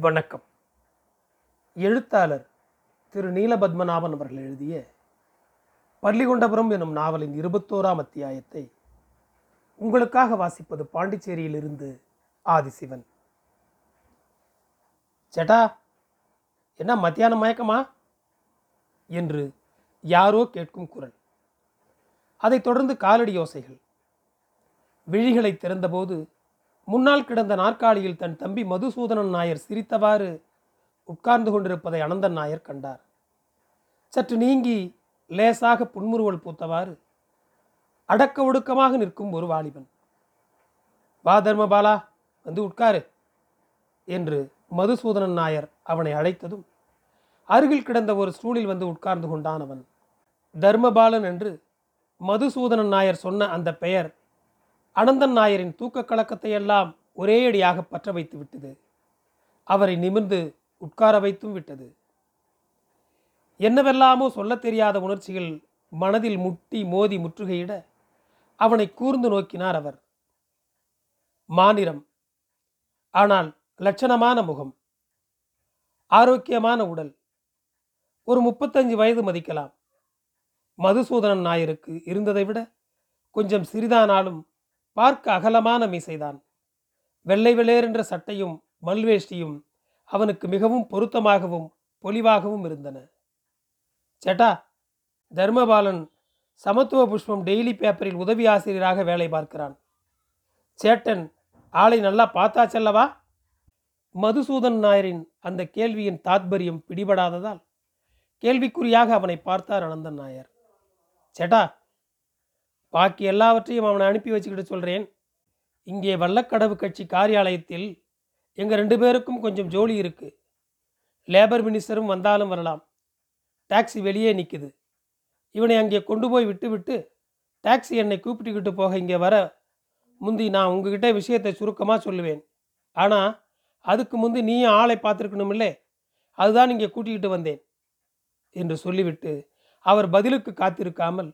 வணக்கம். எழுத்தாளர் திரு நீலபத்மநாபன் அவர்கள் எழுதிய பள்ளிகொண்டபுரம் எனும் நாவலின் இருபத்தோராம் அத்தியாயத்தை உங்களுக்காக வாசிப்பது பாண்டிச்சேரியிலிருந்து ஆதிசிவன். சேட்டா என்ன மத்தியானம் மயக்கமா? என்று யாரோ கேட்கும் குரல். அதைத் தொடர்ந்து காலடி யோசைகள் விழிகளை திறந்தபோது முன்னால் கிடந்த நாற்காலியில் தன் தம்பி மதுசூதனன் நாயர் சிரித்தவாறு உட்கார்ந்து கொண்டிருப்பதை அனந்தன் நாயர் கண்டார். சற்று நீங்கி லேசாக புன்முறுவல் பூத்தவாறு அடக்க ஒடுக்கமாக நிற்கும் ஒரு வாலிபன். வா தர்மபாலா வந்து உட்காரு என்று மதுசூதனன் நாயர் அவனை அழைத்ததும் அருகில் கிடந்த ஒரு ஸ்டூலில் வந்து உட்கார்ந்து கொண்டான் அவன். தர்மபாலன் என்று மதுசூதனன் நாயர் சொன்ன அந்த பெயர் அனந்தன் நாயரின் தூக்க கலக்கத்தை எல்லாம் ஒரேயடியாக பற்ற வைத்து விட்டது. அவரை நிமிர்ந்து உட்கார வைத்தும் விட்டது. என்னவெல்லாமோ சொல்ல தெரியாத உணர்ச்சிகள் மனதில் முட்டி மோதி முற்றுகையிட அவனை கூர்ந்து நோக்கினார் அவர். மாநிறம். ஆனால் லட்சணமான முகம். ஆரோக்கியமான உடல். ஒரு முப்பத்தஞ்சு வயது மதிக்கலாம். மதுசூதனன் நாயருக்கு இருந்ததை விட கொஞ்சம் சிறிதானாலும் பார்க்க அகலமான மீசைதான். வெள்ளை வெளேரென்ற சட்டையும் மல்வேஷ்டியும் அவனுக்கு மிகவும் பொருத்தமாகவும் பொலிவாகவும் இருந்தன. சேட்டா தர்மபாலன் சமத்துவ புஷ்பம் டெய்லி பேப்பரில் உதவி ஆசிரியராக வேலை பார்க்கிறான். சேட்டன் ஆளை நல்லா பார்த்தா செல்லவா மதுசூதன் நாயரின் அந்த கேள்வியின் தாத்பரியம் பிடிபடாததால் கேள்விக்குறியாக அவனை பார்த்தார் அனந்தன் நாயர். சேட்டா பாக்கி எல்லாவற்றையும் அவனை அனுப்பி வச்சுக்கிட்டு சொல்கிறேன் இங்கே வல்லக்கடவு கட்சி காரியாலயத்தில் எங்கள் ரெண்டு பேருக்கும் கொஞ்சம் ஜோலி இருக்குது லேபர் மினிஸ்டரும் வந்தாலும் வரலாம். டாக்ஸி வெளியே நிற்குது இவனை அங்கே கொண்டு போய் விட்டுவிட்டு டாக்ஸி என்னை கூப்பிட்டுக்கிட்டு போக இங்கே வர முந்தி நான் உங்ககிட்ட விஷயத்தை சுருக்கமாக சொல்லுவேன். ஆனால் அதுக்கு முந்தி நீயும் ஆளை பார்த்துருக்கணுமில்லே. அதுதான் இங்கே கூட்டிக்கிட்டு வந்தேன் என்று சொல்லிவிட்டு அவர் பதிலுக்கு காத்திருக்காமல்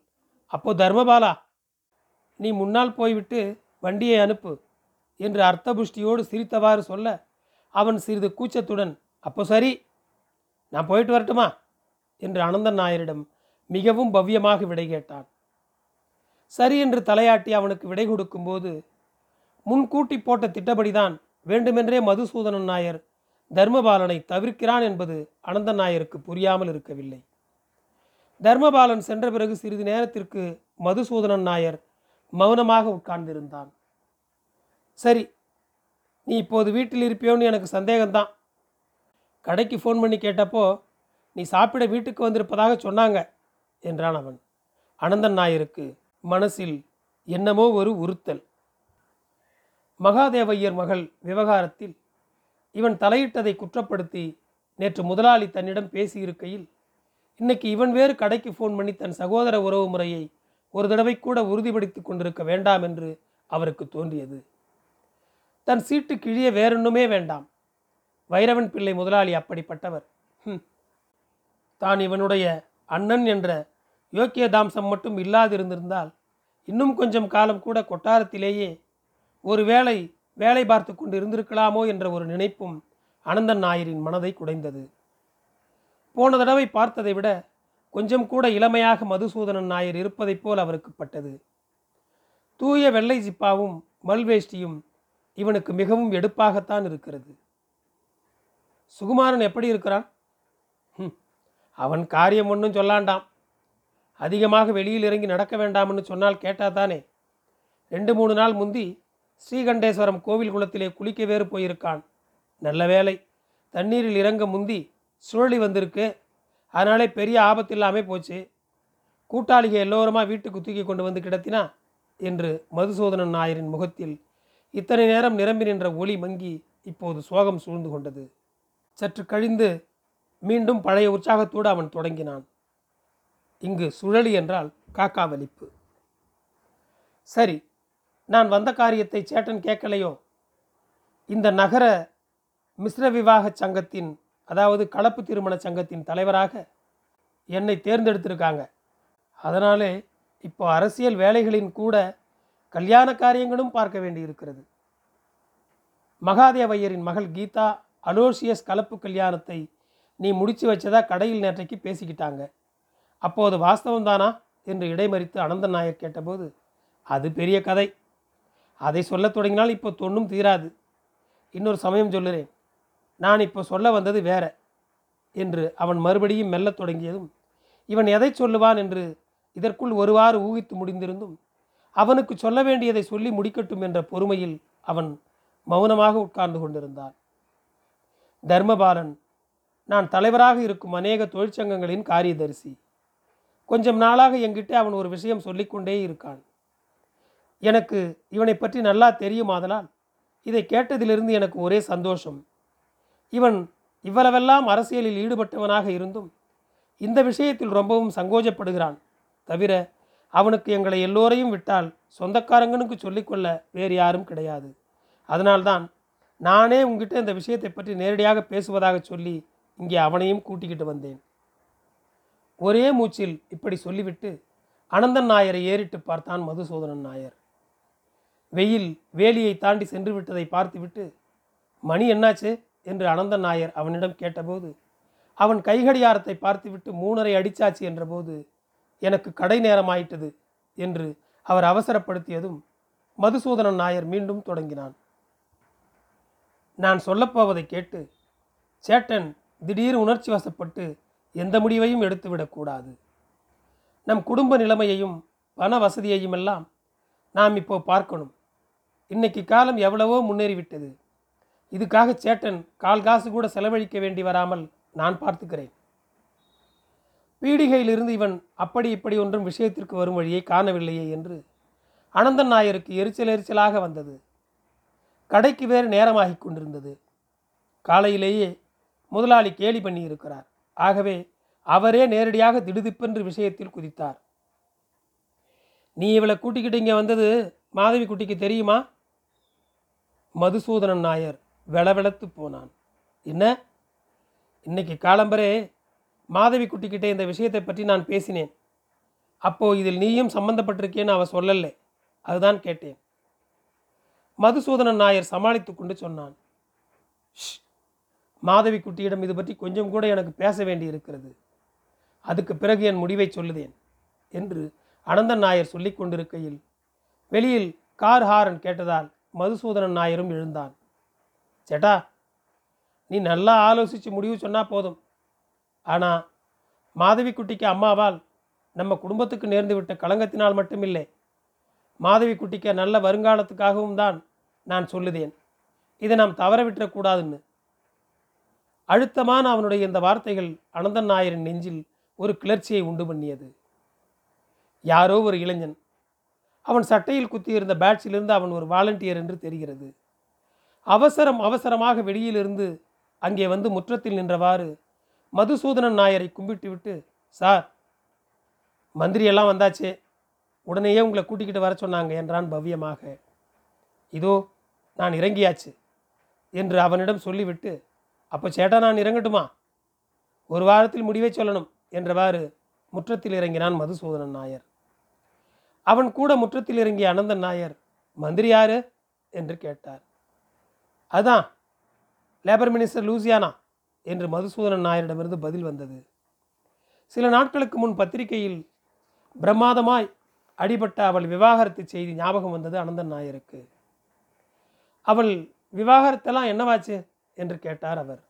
அப்போ தர்மபாலா நீ முன்னால் போய்விட்டு வண்டியை அனுப்பு என்று அர்த்தபுஷ்டியோடு சிரித்தவாறு சொல்ல அவன் சிறிது கூச்சத்துடன் அப்போ சரி நான் போயிட்டு வரட்டுமா? என்று அனந்தன் நாயரிடம் மிகவும் பவ்யமாக விடை கேட்டான். சரி என்று தலையாட்டி அவனுக்கு விடை கொடுக்கும்போது முன்கூட்டி போட்ட திட்டப்படிதான் வேண்டுமென்றே மதுசூதனன் நாயர் தர்மபாலனை தவிர்க்கிறான் என்பது அனந்தன் நாயருக்கு புரியாமல் இருக்கவில்லை. தர்மபாலன் சென்ற பிறகு சிறிது நேரத்திற்கு மதுசூதனன் நாயர் மௌனமாக உட்கார்ந்திருந்தான். சரி நீ இப்போது வீட்டில் இருப்பியோன்னு எனக்கு சந்தேகம்தான். கடைக்கு ஃபோன் பண்ணி கேட்டப்போ நீ சாப்பிட வீட்டுக்கு வந்திருப்பதாக சொன்னாங்க என்றான் அவன். அனந்தன் நாயருக்கு மனசில் என்னமோ ஒரு உறுத்தல். மகாதேவையர் மகள் விவகாரத்தில் இவன் தலையிட்டதை குற்றப்படுத்தி நேற்று முதலாளி தன்னிடம் பேசியிருக்கையில் இன்னைக்கு இவன் வேறு கடைக்கு ஃபோன் பண்ணி தன் சகோதர உறவு முறையை ஒரு தடவை கூட உறுதிப்படுத்தி கொண்டிருக்க வேண்டாம் என்று அவருக்கு தோன்றியது. தன் சீட்டு கிழிய வேறொன்றுமே வேண்டாம். வைரவன் பிள்ளை முதலாளி அப்படிப்பட்டவர். தான் இவனுடைய அண்ணன் என்ற யோக்கியதாம்சம் மட்டும் இல்லாதிருந்திருந்தால் இன்னும் கொஞ்சம் காலம் கூட கொட்டாரத்திலேயே ஒரு வேளை வேலை பார்த்து கொண்டு இருந்திருக்கலாமோ என்ற ஒரு நினைப்பும் அனந்தன் நாயரின் மனதை குடைந்தது. போன தடவை பார்த்ததை விட கொஞ்சம் கூட இளமையாக மதுசூதனன் நாயர் இருப்பதைப் போல் அவருக்கு பட்டது தூய வெள்ளை ஜிப்பாவும் மல்வேஷ்டியும் இவனுக்கு மிகவும் எடுப்பாகத்தான் இருக்கிறது. சுகுமாரன் எப்படி இருக்கிறான்? அவன் காரியம் ஒன்றும் சொல்லாண்டாம். அதிகமாக வெளியில் இறங்கி நடக்க வேண்டாம்னு சொன்னால் கேட்டாதானே? ரெண்டு மூணு நாள் முந்தி ஸ்ரீகண்டேஸ்வரம் கோவில் குளத்திலே குளிக்க வேறு போயிருக்கான். நல்ல வேலை தண்ணீரில் இறங்க முந்தி சுழலி வந்திருக்கு. அதனாலே பெரிய ஆபத்து இல்லாமல் போச்சு. கூட்டாளிக எல்லோருமா வீட்டுக்கு தூக்கி கொண்டு வந்து கிடத்தினா? என்று மதுசூதனன் நாயரின் முகத்தில் இத்தனை நேரம் நிரம்பி நின்ற ஒளி மங்கி இப்போது சோகம் சூழ்ந்து கொண்டது. சற்று கழிந்து மீண்டும் பழைய உற்சாகத்தோடு அவன் தொடங்கினான். இங்கு சுழலி என்றால் காக்கா வலிப்பு. சரி நான் வந்த காரியத்தை சேட்டன் கேட்கலையோ? இந்த நகர மிஸ்ர விவாக சங்கத்தின் அதாவது கலப்பு திருமண சங்கத்தின் தலைவராக என்னை தேர்ந்தெடுத்திருக்காங்க. அதனாலே இப்போ அரசியல் வேலைகளின் கூட கல்யாண காரியங்களும் பார்க்க வேண்டியிருக்கிறது. மகாதேவையரின் மகள் கீதா அலோசியஸ் கலப்பு கல்யாணத்தை நீ முடிச்சு வச்சதா கடையில் நேற்றைக்கு பேசிக்கிட்டாங்க. அப்போது வாஸ்தவம் தானா? என்று இடைமறித்து அனந்தன் நாயர் கேட்டபோது அது பெரிய கதை. அதை சொல்லத் தொடங்கினால் இப்போ தொன்னும் தீராது. இன்னொரு சமயம் சொல்லுறேன். நான் இப்போ சொல்ல வந்தது வேற என்று அவன் மறுபடியும் மெல்லத் தொடங்கியதும் இவன் எதை சொல்லுவான்? என்று இதற்குள் ஒருவாறு ஊகித்து முடிந்திருந்தும் அவனுக்கு சொல்ல வேண்டியதை சொல்லி முடிக்கட்டும் என்ற பொறுமையில் அவன் மௌனமாக உட்கார்ந்து கொண்டிருந்தான். தர்மபாலன் நான் தலைவராக இருக்கும் அநேக தொழிற்சங்கங்களின் காரியதரிசி. கொஞ்சம் நாளாக என்கிட்ட அவன் ஒரு விஷயம் சொல்லிக்கொண்டே இருக்கான். எனக்கு இவனை பற்றி நல்லா தெரியுமாதலால் இதை கேட்டதிலிருந்து எனக்கு ஒரே சந்தோஷம். இவன் இவ்வளவெல்லாம் அரசியலில் ஈடுபட்டவனாக இருந்தும் இந்த விஷயத்தில் ரொம்பவும் சங்கோஜப்படுகிறான். தவிர அவனுக்கு எங்களை எல்லோரையும் விட்டால் சொந்தக்காரங்கனுக்கு சொல்லிக்கொள்ள வேறு யாரும் கிடையாது. அதனால்தான் நானே உங்ககிட்ட இந்த விஷயத்தை பற்றி நேரடியாக பேசுவதாக சொல்லி இங்கே அவனையும் கூட்டிக்கிட்டு வந்தேன். ஒரே மூச்சில் இப்படி சொல்லிவிட்டு அனந்தன் நாயரை ஏறிட்டு பார்த்தான் மதுசூதனன் நாயர். வெயில் வேலியை தாண்டி சென்று விட்டதை பார்த்துவிட்டு மணி என்னாச்சு? என்று அனந்தன் நாயர் அவனிடம் கேட்டபோது அவன் கைகடியாரத்தை பார்த்துவிட்டு மூணரை அடிச்சாச்சு என்றபோது எனக்கு கடை நேரமாயிட்டது என்று அவர் அவசரப்படுத்தியதும் மதுசூதனன் நாயர் மீண்டும் தொடங்கினான். நான் சொல்லப்போவதை கேட்டு சேட்டன் திடீர் உணர்ச்சி வசப்பட்டு எந்த முடிவையும் எடுத்துவிடக்கூடாது நம் குடும்ப நிலைமையையும் பண வசதியையும் எல்லாம் நாம் இப்போ பார்க்கணும். இன்னைக்கு காலம் எவ்வளவோ முன்னேறிவிட்டது. இதுக்காக சேட்டன் கால் காசு கூட செலவழிக்க வேண்டி வராமல் நான் பார்த்துக்கிறேன். பீடிகையிலிருந்து இவன் அப்படி இப்படி ஒன்றும் விஷயத்திற்கு வரும் வழியை காணவில்லையே என்று அனந்தன் நாயருக்கு எரிச்சல் எரிச்சலாக வந்தது. கடைக்கு வேறு நேரமாகி கொண்டிருந்தது. காலையிலேயே முதலாளி கேலி பண்ணியிருக்கிறார். ஆகவே அவரே நேரடியாக திடுதிப்பென்று விஷயத்தில் குதித்தார். நீ இவளை கூட்டிக்கிட்டு இங்கே வந்தது மாதவி குட்டிக்கு தெரியுமா? மதுசூதனன் நாயர். வெளவெளத்து போனான். என்ன? இன்னைக்கு காலம்பரே மாதவி குட்டிக்கிட்டே இந்த விஷயத்தை பற்றி நான் பேசினேன். அப்போது இதில் நீயும் சம்பந்தப்பட்டிருக்கேன்னு அவ சொல்லலை. அதுதான் கேட்டேன். மதுசூதனன் நாயர் சமாளித்து கொண்டு சொன்னான். மாதவி குட்டியிடம் இது பற்றி கொஞ்சம் கூட எனக்கு பேச வேண்டி இருக்கிறது அதுக்கு பிறகு என் முடிவை சொல்லுதேன் என்று அனந்தன் நாயர் சொல்லிக் கொண்டிருக்கையில் வெளியில் கார் ஹாரன் கேட்டதால் மதுசூதனன் நாயரும் எழுந்தான். சேட்டா நீ நல்லா ஆலோசித்து முடிவு சொன்னால் போதும். ஆனால் மாதவிக்குட்டிக்கு அம்மாவால் நம்ம குடும்பத்துக்கு நேர்ந்து விட்ட களங்கத்தினால் மட்டுமில்லை மாதவிக்குட்டிக்கு நல்ல வருங்காலத்துக்காகவும் தான் நான் சொல்லுதேன். இதை நாம் தவற விட்டுறக்கூடாதுன்னு அழுத்தமான அவனுடைய இந்த வார்த்தைகள் அனந்தன் நாயரின் நெஞ்சில் ஒரு கிளர்ச்சியை உண்டு பண்ணியது. யாரோ ஒரு இளைஞன் அவன் சட்டையில் குத்தியிருந்த பேட்சிலிருந்து அவன் ஒரு வாலண்டியர் என்று தெரிகிறது. அவசரம் அவசரமாக வெளியிலிருந்து அங்கே வந்து முற்றத்தில் நின்றவாறு மதுசூதனன் நாயரை கும்பிட்டு விட்டு சார் மந்திரியெல்லாம் வந்தாச்சே வந்தாச்சு உடனேயே உங்களை கூட்டிக்கிட்டு வர சொன்னாங்க என்றான் பவ்யமாக. இதோ நான் இறங்கியாச்சு என்று அவனிடம் சொல்லிவிட்டு அப்போ சேட்டா நான் இறங்கட்டுமா? ஒரு வாரத்தில் முடிவை சொல்லணும் என்றவாறு முற்றத்தில் இறங்கினான் மதுசூதனன் நாயர். அவன் கூட முற்றத்தில் இறங்கிய அனந்தன் நாயர் மந்திரி யாரு? என்று கேட்டார். அதான். லேபர் மினிஸ்டர் லூசியானா என்று மதுசூதனன் நாயரிடமிருந்து பதில் வந்தது. சில நாட்களுக்கு முன் பத்திரிகையில் பிரமாதமாய் அடிபட்ட அவள் விவாகரத்து செய்தி ஞாபகம் வந்தது அனந்தன் நாயருக்கு. அவள் விவாகரத்தெல்லாம் என்னவாச்சு? என்று கேட்டார் அவர்.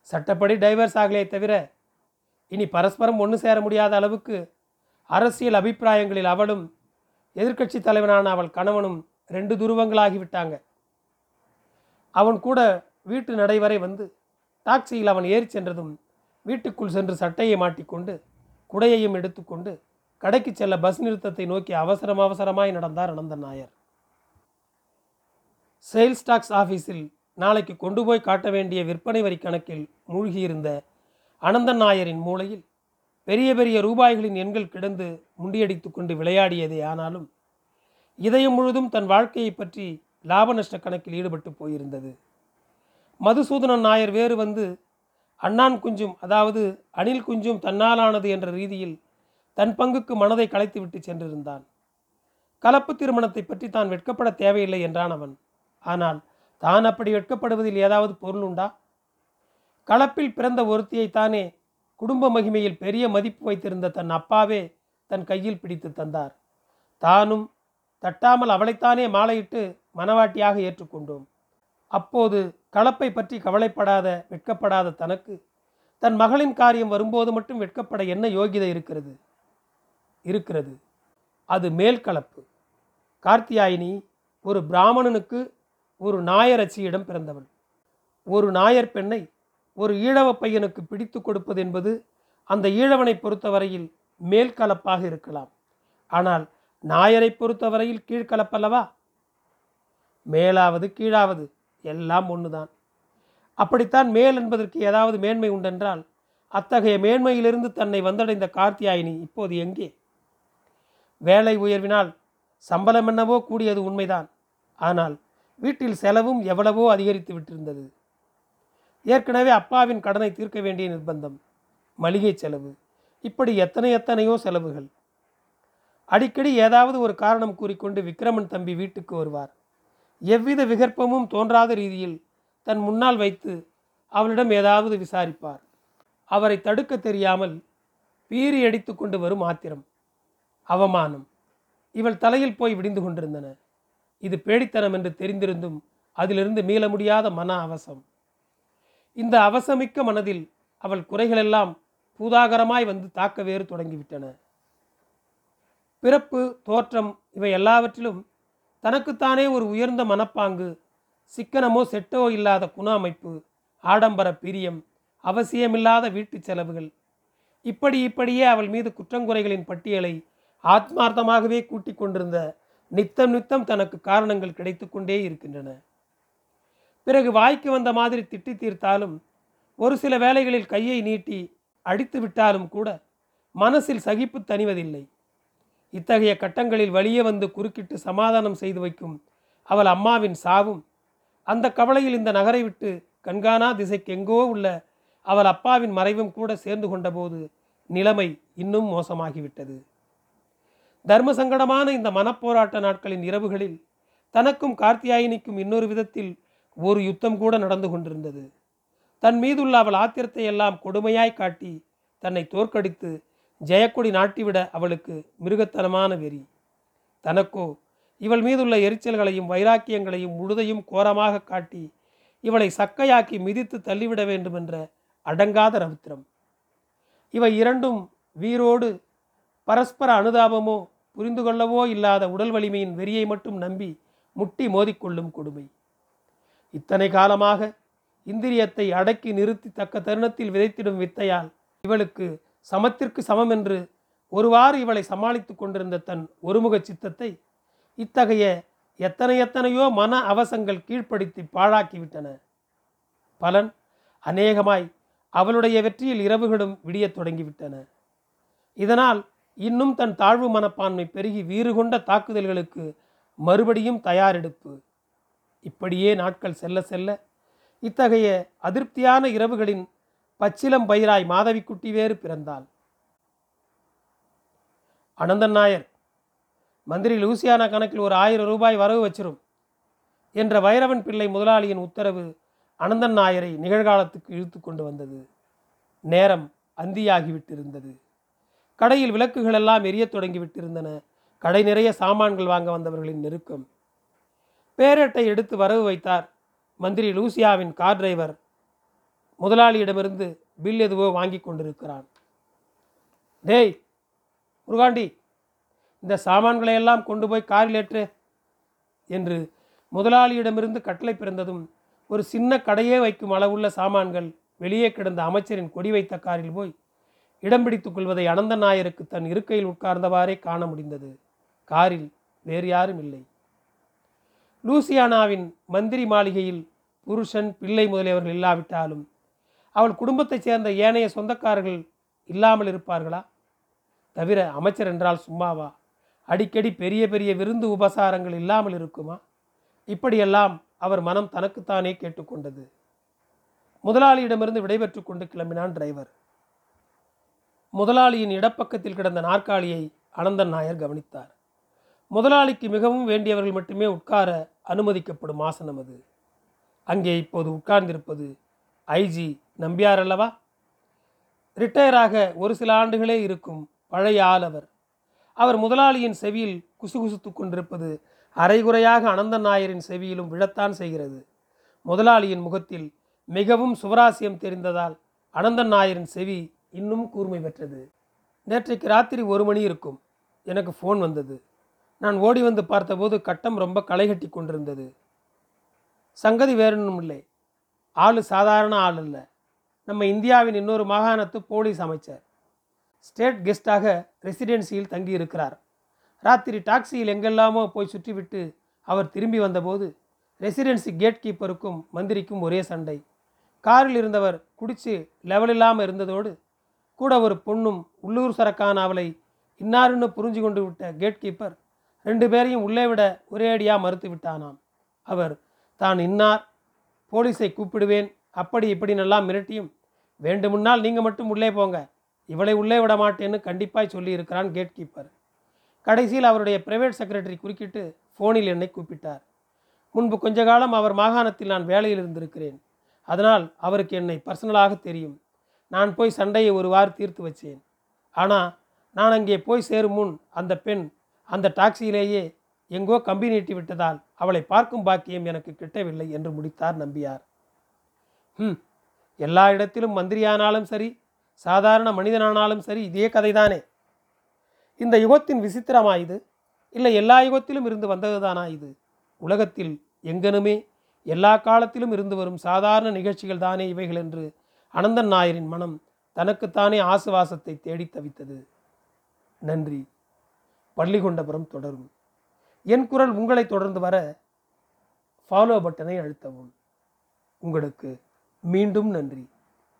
சட்டப்படி டைவர்ஸ் ஆகலையே தவிர இனி பரஸ்பரம் ஒன்று சேர முடியாத அளவுக்கு அரசியல் அபிப்பிராயங்களில் அவளும் எதிர்க்கட்சி தலைவனான அவள் கணவனும் ரெண்டு துருவங்களாகிவிட்டாங்க அவன் கூட வீட்டு நடைவரை வந்து டாக்ஸியில் அவன் ஏறி சென்றதும் வீட்டுக்குள் சென்று சட்டையை மாட்டிக்கொண்டு குடையையும் எடுத்துக்கொண்டு கடைக்கு செல்ல பஸ் நிறுத்தத்தை நோக்கி அவசரம் அவசரமாய் நடந்தார் அனந்தன் நாயர். சேல்ஸ் டாக்ஸ் ஆஃபீஸில் நாளைக்கு கொண்டு போய் காட்ட வேண்டிய விற்பனை வரி கணக்கில் மூழ்கியிருந்த அனந்தன் நாயரின் மூளையில் பெரிய பெரிய ரூபாய்களின் எண்கள் கிடந்து முண்டியடித்து கொண்டு விளையாடியதே ஆனாலும் இதயம் முழுதும் தன் வாழ்க்கையை பற்றி லாப நஷ்ட கணக்கில் ஈடுபட்டு போயிருந்தது. மதுசூதனன் நாயர் வேறு வந்து அண்ணான் குஞ்சும் அதாவது அணில் குஞ்சும் தன்னாலானது என்ற ரீதியில் தன் பங்குக்கு மனதை கலைத்து விட்டு சென்றிருந்தான். கலப்பு திருமணத்தை பற்றி தான் வெட்கப்பட தேவையில்லை என்றான் அவன். ஆனால் தான் அப்படி வெட்கப்படுவதில் ஏதாவது பொருள் உண்டா? கலப்பில் பிறந்த ஒருத்தியைத்தானே குடும்ப மகிமையில் பெரிய மதிப்பு வைத்திருந்த தன் அப்பாவே தன் கையில் பிடித்து தந்தார். தானும் தட்டாமல் அவளைத்தானே மாலையிட்டு மனவாட்டியாக ஏற்றுக்கொண்டோம். அப்போது களப்பை பற்றி கவலைப்படாத வெட்கப்படாத தனக்கு தன் மகளின் காரியம் வரும்போது மட்டும் வெட்கப்பட என்ன யோகிதை இருக்கிறது? இருக்கிறது. அது மேல் கலப்பு. கார்த்தியாயினி ஒரு பிராமணனுக்கு ஒரு நாயரட்சியிடம் பிறந்தவள். ஒரு நாயர் பெண்ணை ஒரு ஈழவ பையனுக்கு பிடித்து கொடுப்பது என்பது அந்த ஈழவனை பொறுத்தவரையில் மேல் கலப்பாக இருக்கலாம். ஆனால் நாயரை பொறுத்தவரையில் கீழ்கலப்பல்லவா மேலாவது கீழாவது எல்லாம் ஒன்றுதான் அப்படித்தான் மேல் என்பதற்கு ஏதாவது மேன்மை உண்டென்றால் அத்தகைய மேன்மையிலிருந்து தன்னை வந்தடைந்த கார்த்தியாயினி இப்போது எங்கே? வேலை உயர்வினால் சம்பளம் என்னவோ கூடியது உண்மைதான். ஆனால் வீட்டில் செலவும் எவ்வளவோ அதிகரித்து விட்டிருந்தது. ஏற்கனவே அப்பாவின் கடனை தீர்க்க வேண்டிய நிர்பந்தம் மளிகை செலவு இப்படி எத்தனை எத்தனையோ செலவுகள். அடிக்கடி ஏதாவது ஒரு காரணம் கூறிக்கொண்டு விக்ரமன் தம்பி வீட்டுக்கு வருவார். எவ்வித விகற்பமும் தோன்றாத ரீதியில் தன் முன்னால் வைத்து அவளிடம் ஏதாவது விசாரிப்பார். அவரை தடுக்க தெரியாமல் பீறி அடித்து கொண்டு வரும் ஆத்திரம் அவமானம். இவள் தலையில் போய் விடிந்து கொண்டிருந்தன. இது பேடித்தனம் என்று தெரிந்திருந்தும் அதிலிருந்து மீள முடியாத மன அவசம். இந்த அவசமிக்க மனதில் அவள் குறைகளெல்லாம் பூதாகரமாய் வந்து தாக்க வேறு தொடங்கிவிட்டன. பிறப்பு தோற்றம் இவை எல்லாவற்றிலும் தனக்குத்தானே ஒரு உயர்ந்த மனப்பாங்கு சிக்கனமோ செட்டோ இல்லாத குண அமைப்பு ஆடம்பர பிரியம் அவசியமில்லாத வீட்டு செலவுகள். இப்படி இப்படியே அவள் மீது குற்றங்குறைகளின் பட்டியலை ஆத்மார்த்தமாகவே கூட்டிக் கொண்டிருந்த நித்தம் நித்தம் தனக்கு காரணங்கள் கிடைத்து கொண்டே இருக்கின்றன. பிறகு வாய்க்கு வந்த மாதிரி திட்டி தீர்த்தாலும் ஒரு சில வேளைகளில் கையை நீட்டி அடித்து விட்டாலும் கூட மனசில் சகிப்பு தணிவதில்லை. இத்தகைய கட்டங்களில் வழியே வந்து குறுக்கிட்டு சமாதானம் செய்து வைக்கும் அவள் அம்மாவின் சாவும். அந்த கவலையில் இந்த நகரை விட்டு கண்காணா திசைக்கு எங்கோ உள்ள அவள் அப்பாவின் மறைவும் கூட சேர்ந்து கொண்டபோது நிலைமை இன்னும் மோசமாகிவிட்டது. தர்ம சங்கடமான இந்த மனப்போராட்ட நாட்களின் இரவுகளில் தனக்கும் கார்த்தியாயினிக்கும் இன்னொரு விதத்தில் ஒரு யுத்தம் கூட நடந்து கொண்டிருந்தது. தன் மீதுள்ள அவள் ஆத்திரத்தை எல்லாம் கொடுமையாய் காட்டி தன்னை தோற்கடித்து ஜெயக்கொடி நாட்டிவிட அவளுக்கு மிருகத்தனமான வெறி. தனக்கோ இவள் மீதுள்ள எரிச்சல்களையும் வைராக்கியங்களையும் முழுதையும் கோரமாக காட்டி இவளை சக்கையாக்கி மிதித்து தள்ளிவிட வேண்டும் என்ற அடங்காத ரவுத்திரம். இவை இரண்டும் வீரோடு பரஸ்பர அனுதாபமோ புரிந்து கொள்ளவோ இல்லாத உடல் வலிமையின் வெறியை மட்டும் நம்பி முட்டி மோதிக்கொள்ளும் கொடுமை. இத்தனை காலமாக இந்திரியத்தை அடக்கி நிறுத்தி தக்க தருணத்தில் விதைத்திடும் வித்தையால் இவளுக்கு சமத்திற்கு சமம் என்று ஒருவாறு இவளை சமாளித்து கொண்டிருந்த தன் ஒருமுக சித்தத்தை இத்தகைய எத்தனை எத்தனையோ மன அவசங்கள் கீழ்ப்படுத்தி பாழாக்கிவிட்டன. பலன் அநேகமாய் அவளுடைய வெற்றியில் இரவுகளும் விடியத் தொடங்கிவிட்டன. இதனால் இன்னும் தன் தாழ்வு மனப்பான்மை பெருகி வீறு கொண்ட தாக்குதல்களுக்கு மறுபடியும் தயாரெடுப்பு. இப்படியே நாட்கள் செல்ல செல்ல இத்தகைய அதிருப்தியான இரவுகளின் பச்சிலம் பயிராய் மாதவிக்குட்டி வேறு பிறந்தாள். அனந்தன் நாயர் மந்திரி லூசியானா கணக்கில் ஒரு ஆயிரம் ரூபாய் வரவு வச்சிரும் என்ற வைரவன் பிள்ளை முதலாளியின் உத்தரவு அனந்தன் நாயரை நிகழ்காலத்துக்கு இழுத்து கொண்டு வந்தது. நேரம் அந்தியாகிவிட்டிருந்தது. கடையில் விளக்குகள் எல்லாம் எரியத் தொடங்கிவிட்டிருந்தன. கடை நிறைய சாமான்கள் வாங்க வந்தவர்களின் நெருக்கம். பேரட்டை எடுத்து வரவு வைத்தார் மந்திரி லூசியாவின் கார் டிரைவர் முதலாளியிடமிருந்து பில் எதுவோ வாங்கி கொண்டிருக்கிறான். டேய் முருகாண்டி இந்த சாமான்களை எல்லாம் கொண்டு போய் காரில் ஏற்று என்று முதலாளியிடமிருந்து கட்டளை பிறந்ததும் ஒரு சின்ன கடையே வைக்கும் அளவுள்ள சாமான்கள் வெளியே கிடந்த அமைச்சரின் கொடி வைத்த காரில் போய் இடம் பிடித்துக் கொள்வதை அனந்த நாயருக்கு தன் இருக்கையில் உட்கார்ந்தவாறே காண முடிந்தது. காரில் வேறு யாரும் இல்லை. லூசியானாவின் மந்திரி மாளிகையில் புருஷன் பிள்ளை முதலியவர்கள் இல்லாவிட்டாலும் அவள் குடும்பத்தைச் சேர்ந்த ஏனைய சொந்தக்காரர்கள் இல்லாமல் இருப்பார்களா? தவிர அமைச்சர் என்றால் சும்மாவா? அடிக்கடி பெரிய பெரிய விருந்து உபசாரங்கள் இல்லாமல் இருக்குமா? இப்படியெல்லாம் அவர் மனம் தனக்குத்தானே கேட்டுக்கொண்டது. முதலாளியிடமிருந்து விடைபெற்று கொண்டு கிளம்பினான் டிரைவர். முதலாளியின் இடப்பக்கத்தில் கிடந்த நாற்காலியை அனந்தன் நாயர் கவனித்தார். முதலாளிக்கு மிகவும் வேண்டியவர்கள் மட்டுமே உட்கார அனுமதிக்கப்படும் ஆசனம் அது. அங்கே இப்போது உட்கார்ந்திருப்பது ஐஜி நம்பியார் அல்லவா ரிட்டையராக ஒரு சில ஆண்டுகளே இருக்கும் பழைய ஆள் அவர் அவர் முதலாளியின் செவியில் குசுகுசுத்து கொண்டிருப்பது அரைகுறையாக அனந்தன் நாயரின் செவியிலும் விழத்தான் செய்கிறது. முதலாளியின் முகத்தில் மிகவும் சுவராசியம் தெரிந்ததால் அனந்தன் நாயரின் செவி இன்னும் கூர்மை பெற்றது. நேற்றைக்கு ராத்திரி ஒரு மணி இருக்கும். எனக்கு ஃபோன் வந்தது. நான் ஓடி வந்து பார்த்தபோது கட்டம் ரொம்ப களைகட்டி கொண்டிருந்தது. சங்கதி வேறொன்றும் இல்லை ஆள் சாதாரண ஆள் இல்லை நம்ம இந்தியாவின் இன்னொரு மாகாணத்து போலீஸ் அமைச்சர். ஸ்டேட் கெஸ்டாக ரெசிடென்சியில் தங்கியிருக்கிறார். ராத்திரி டாக்ஸியில் எங்கெல்லாமோ போய் சுற்றிவிட்டு அவர் திரும்பி வந்தபோது ரெசிடென்சி கேட் கீப்பருக்கும் மந்திரிக்கும் ஒரே சண்டை. காரில் இருந்தவர் குடித்து லெவல் இல்லாமல் இருந்ததோடு கூட ஒரு பொண்ணும் உள்ளூர் சரக்கான அவளை இன்னாருன்னு புரிஞ்சு கொண்டு விட்ட கேட் கீப்பர் ரெண்டு பேரையும் உள்ளே விட ஒரே அடியாக மறுத்து விட்டானாம். அவர் தான் இன்னார் போலீஸை கூப்பிடுவேன் அப்படி இப்படி நல்லா மிரட்டியும் வேண்டுமுன்னால் நீங்கள் மட்டும் உள்ளே போங்க. இவளை உள்ளே விட மாட்டேன்னு கண்டிப்பாய் சொல்லியிருக்கிறான் கேட் கீப்பர் கடைசியில் அவருடைய பிரைவேட் செக்ரட்டரி குறுக்கிட்டு ஃபோனில் என்னை கூப்பிட்டார். முன்பு கொஞ்ச காலம் அவர் மாகாணத்தில் நான் வேலையில் இருந்திருக்கிறேன். அதனால் அவருக்கு என்னை பர்சனலாக தெரியும். நான் போய் சண்டையை ஒரு வாரம் தீர்த்து வச்சேன். ஆனால் நான் அங்கே போய் சேரும் முன் அந்த பெண் அந்த டாக்ஸியிலேயே எங்கோ கம்பி நீட்டி விட்டதால் அவளை பார்க்கும் பாக்கியம் எனக்கு கிட்டவில்லை என்று முடித்தார் நம்பியார். ம் எல்லா இடத்திலும் மந்திரியானாலும் சரி சாதாரண மனிதனானாலும் சரி இதே கதைதானே. இந்த யுகத்தின் விசித்திரமா இது? இல்லை எல்லா யுகத்திலும் இருந்து வந்ததுதானா இது? உலகத்தில் எங்கனுமே எல்லா காலத்திலும் இருந்து வரும் சாதாரண நிகழ்ச்சிகள் தானே இவைகள் என்று அனந்தன் நாயரின் மனம் தனக்குத்தானே ஆசுவாசத்தை தேடி தவித்தது. நன்றி. பள்ளிகொண்டபுரம் தொடரும். என் குரல் உங்களை தொடர்ந்து வர ஃபாலோ பட்டனை அழுத்தவும். உங்களுக்கு மீண்டும் நன்றி.